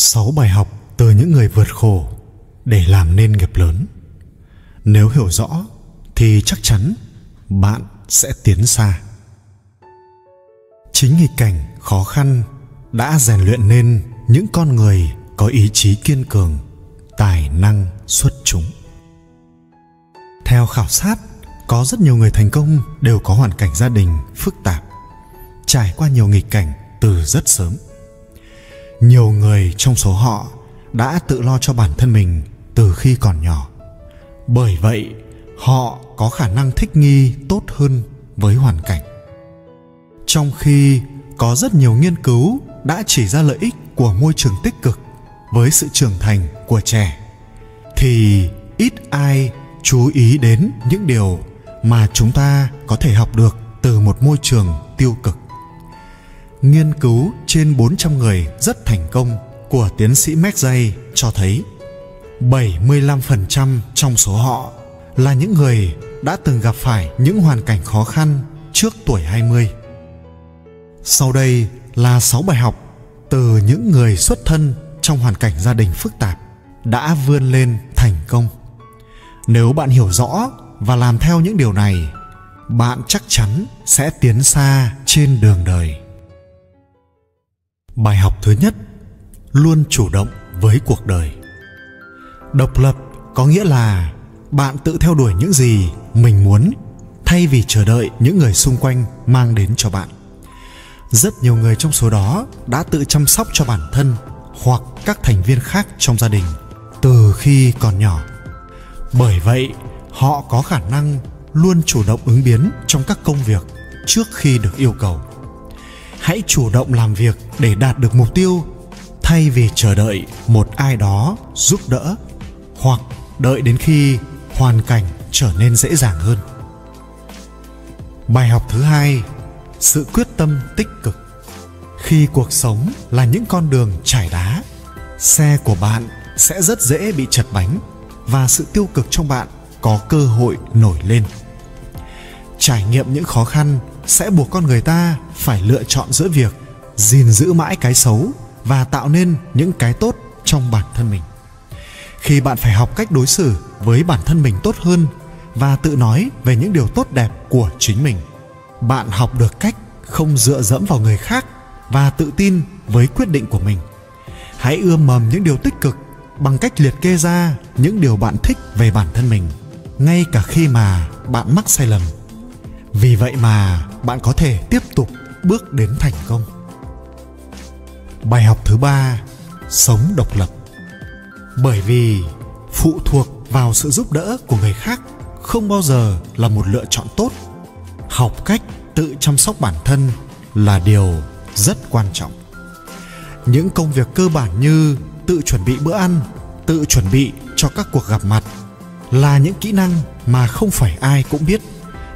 6 bài học từ những người vượt khổ để làm nên nghiệp lớn. Nếu hiểu rõ thì chắc chắn bạn sẽ tiến xa. Chính nghịch cảnh khó khăn đã rèn luyện nên những con người có ý chí kiên cường, tài năng xuất chúng. Theo khảo sát, có rất nhiều người thành công đều có hoàn cảnh gia đình phức tạp, trải qua nhiều nghịch cảnh từ rất sớm nhiều người trong số họ đã tự lo cho bản thân mình từ khi còn nhỏ. Bởi vậy, họ có khả năng thích nghi tốt hơn với hoàn cảnh. Trong khi có rất nhiều nghiên cứu đã chỉ ra lợi ích của môi trường tích cực với sự trưởng thành của trẻ, thì ít ai chú ý đến những điều mà chúng ta có thể học được từ một môi trường tiêu cực nghiên cứu trên 400 người rất thành công của tiến sĩ McJay cho thấy 75% trong số họ là những người đã từng gặp phải những hoàn cảnh khó khăn trước tuổi 20. Sau đây là 6 bài học từ những người xuất thân trong hoàn cảnh gia đình phức tạp đã vươn lên thành công. Nếu bạn hiểu rõ và làm theo những điều này, bạn chắc chắn sẽ tiến xa trên đường đời bài học thứ nhất, luôn chủ động với cuộc đời. Độc lập có nghĩa là bạn tự theo đuổi những gì mình muốn, thay vì chờ đợi những người xung quanh mang đến cho bạn. Rất nhiều người trong số đó đã tự chăm sóc cho bản thân hoặc các thành viên khác trong gia đình từ khi còn nhỏ. Bởi vậy, họ có khả năng luôn chủ động ứng biến trong các công việc trước khi được yêu cầu hãy chủ động làm việc để đạt được mục tiêu, thay vì chờ đợi một ai đó giúp đỡ, hoặc đợi đến khi hoàn cảnh trở nên dễ dàng hơn. Bài học thứ hai, sự quyết tâm tích cực. Khi cuộc sống là những con đường trải đá, xe của bạn sẽ rất dễ bị chật bánh và sự tiêu cực trong bạn có cơ hội nổi lên trải nghiệm những khó khăn sẽ buộc con người ta phải lựa chọn giữa việc gìn giữ mãi cái xấu và tạo nên những cái tốt trong bản thân mình. Khi bạn phải học cách đối xử với bản thân mình tốt hơn và tự nói về những điều tốt đẹp của chính mình, bạn học được cách không dựa dẫm vào người khác và tự tin với quyết định của mình. Hãy ươm mầm những điều tích cực bằng cách liệt kê ra những điều bạn thích về bản thân mình, ngay cả khi mà bạn mắc sai lầm vì vậy mà bạn có thể tiếp tục bước đến thành công. Bài học thứ ba, sống độc lập. Bởi vì phụ thuộc vào sự giúp đỡ của người khác không bao giờ là một lựa chọn tốt. Học cách tự chăm sóc bản thân là điều rất quan trọng. Những công việc cơ bản như tự chuẩn bị bữa ăn, tự chuẩn bị cho các cuộc gặp mặt là những kỹ năng mà không phải ai cũng biết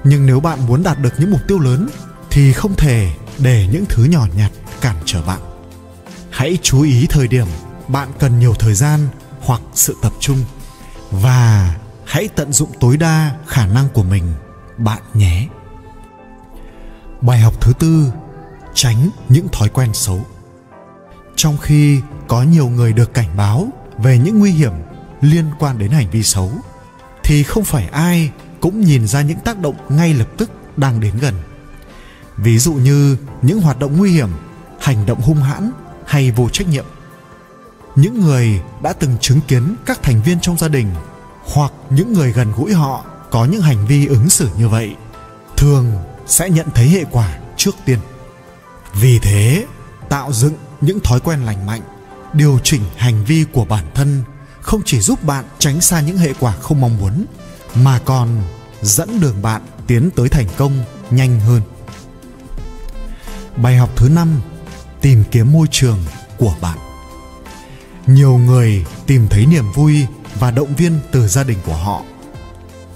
nhưng nếu bạn muốn đạt được những mục tiêu lớn, thì không thể để những thứ nhỏ nhặt cản trở bạn. Hãy chú ý thời điểm bạn cần nhiều thời gian hoặc sự tập trung. Và hãy tận dụng tối đa khả năng của mình, bạn nhé. Bài học thứ tư, tránh những thói quen xấu. Trong khi có nhiều người được cảnh báo về những nguy hiểm liên quan đến hành vi xấu, thì không phải ai cũng nhìn ra những tác động ngay lập tức đang đến gần. Ví dụ như những hoạt động nguy hiểm, hành động hung hãn hay vô trách nhiệm. Những người đã từng chứng kiến các thành viên trong gia đình hoặc những người gần gũi họ có những hành vi ứng xử như vậy thường sẽ nhận thấy hệ quả trước tiên. Vì thế, tạo dựng những thói quen lành mạnh, điều chỉnh hành vi của bản thân không chỉ giúp bạn tránh xa những hệ quả không mong muốn, mà còn dẫn đường bạn tiến tới thành công nhanh hơn. Bài học thứ năm tìm kiếm môi trường của bạn. Nhiều người tìm thấy niềm vui và động viên từ gia đình của họ.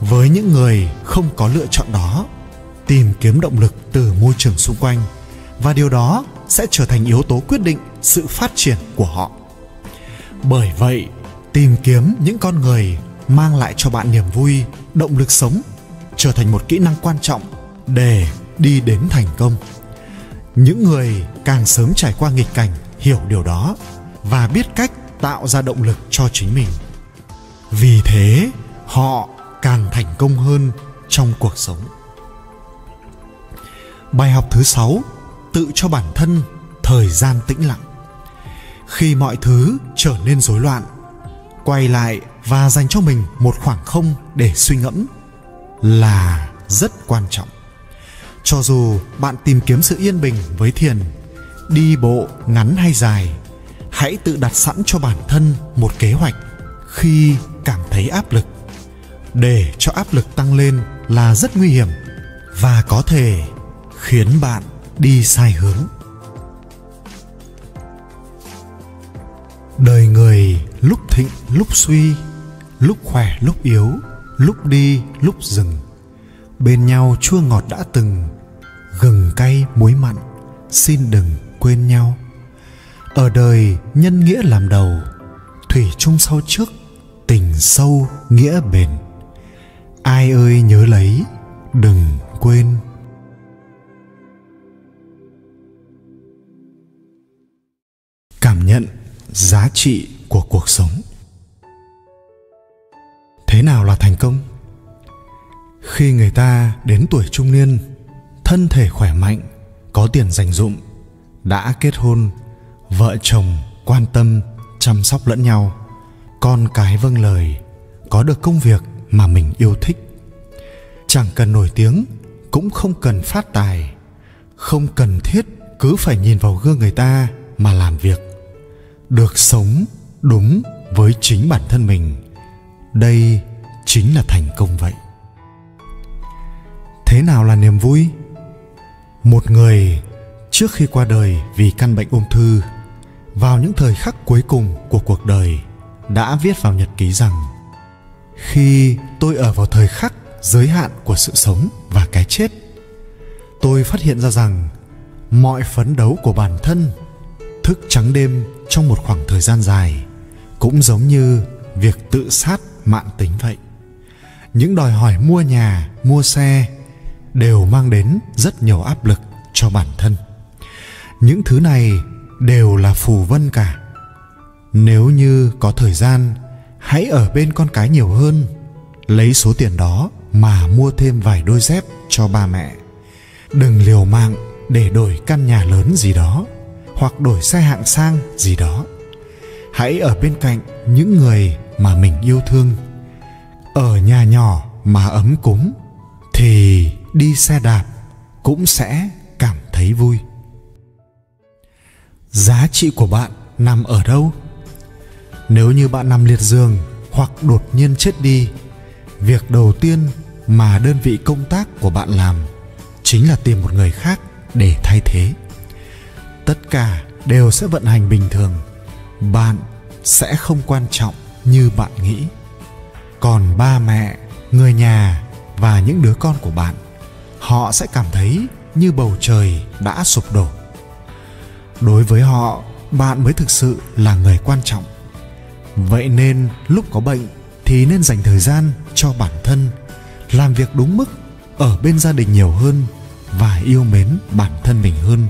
Với những người không có lựa chọn đó, tìm kiếm động lực từ môi trường xung quanh và điều đó sẽ trở thành yếu tố quyết định sự phát triển của họ. Bởi vậy, tìm kiếm những con người mang lại cho bạn niềm vui động lực sống trở thành một kỹ năng quan trọng để đi đến thành công. Những người càng sớm trải qua nghịch cảnh hiểu điều đó và biết cách tạo ra động lực cho chính mình. Vì thế, họ càng thành công hơn trong cuộc sống. Bài học thứ sáu, tự cho bản thân thời gian tĩnh lặng. Khi mọi thứ trở nên rối loạn, quay lại và dành cho mình một khoảng không để suy ngẫm là rất quan trọng. Cho dù bạn tìm kiếm sự yên bình với thiền, đi bộ ngắn hay dài, hãy tự đặt sẵn cho bản thân một kế hoạch khi cảm thấy áp lực. Để cho áp lực tăng lên là rất nguy hiểm và có thể khiến bạn đi sai hướng. Đời người lúc thịnh, lúc suy, lúc khỏe, lúc yếu lúc đi, lúc dừng. Bên nhau chua ngọt đã từng, gừng cay muối mặn, xin đừng quên nhau. Ở đời, nhân nghĩa làm đầu, thủy chung sau trước, tình sâu nghĩa bền. Ai ơi nhớ lấy, đừng quên. Cảm nhận giá trị của cuộc sống nào là thành công? Khi người ta đến tuổi trung niên, thân thể khỏe mạnh, có tiền dành dụm, đã kết hôn, vợ chồng quan tâm, chăm sóc lẫn nhau, con cái vâng lời, có được công việc mà mình yêu thích. Chẳng cần nổi tiếng, cũng không cần phát tài, không cần thiết cứ phải nhìn vào gương người ta mà làm việc. Được sống đúng với chính bản thân mình. Đây chính là thành công vậy. Thế nào là niềm vui? Một người trước khi qua đời vì căn bệnh ung thư, vào những thời khắc cuối cùng của cuộc đời, đã viết vào nhật ký rằng, khi tôi ở vào thời khắc giới hạn của sự sống và cái chết, tôi phát hiện ra rằng mọi phấn đấu của bản thân, thức trắng đêm trong một khoảng thời gian dài, cũng giống như việc tự sát mạng tính vậy những đòi hỏi mua nhà, mua xe đều mang đến rất nhiều áp lực cho bản thân. Những thứ này đều là phù vân cả. Nếu như có thời gian, hãy ở bên con cái nhiều hơn, lấy số tiền đó mà mua thêm vài đôi dép cho ba mẹ. Đừng liều mạng để đổi căn nhà lớn gì đó, hoặc đổi xe hạng sang gì đó. Hãy ở bên cạnh những người mà mình yêu thương ở nhà nhỏ mà ấm cúng, thì đi xe đạp cũng sẽ cảm thấy vui. Giá trị của bạn nằm ở đâu? Nếu như bạn nằm liệt giường hoặc đột nhiên chết đi, việc đầu tiên mà đơn vị công tác của bạn làm chính là tìm một người khác để thay thế. Tất cả đều sẽ vận hành bình thường. Bạn sẽ không quan trọng như bạn nghĩ còn ba mẹ, người nhà và những đứa con của bạn, họ sẽ cảm thấy như bầu trời đã sụp đổ. Đối với họ, bạn mới thực sự là người quan trọng. Vậy nên lúc có bệnh thì nên dành thời gian cho bản thân, làm việc đúng mức, ở bên gia đình nhiều hơn và yêu mến bản thân mình hơn.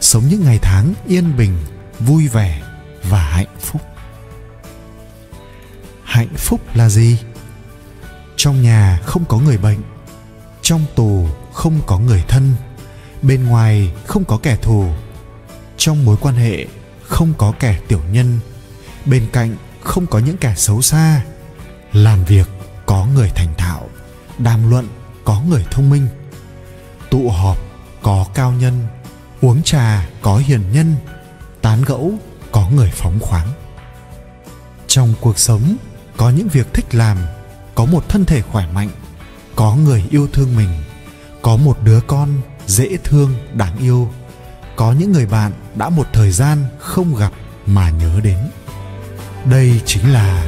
Sống những ngày tháng yên bình, vui vẻ và hạnh phúc hạnh phúc là gì? Trong nhà không có người bệnh, trong tù không có người thân, bên ngoài không có kẻ thù, trong mối quan hệ không có kẻ tiểu nhân, bên cạnh không có những kẻ xấu xa, làm việc có người thành thạo, đàm luận có người thông minh, tụ họp có cao nhân, uống trà có hiền nhân, tán gẫu có người phóng khoáng. Trong cuộc sống có những việc thích làm, có một thân thể khỏe mạnh, có người yêu thương mình, có một đứa con dễ thương, đáng yêu, có những người bạn đã một thời gian không gặp mà nhớ đến. Đây chính là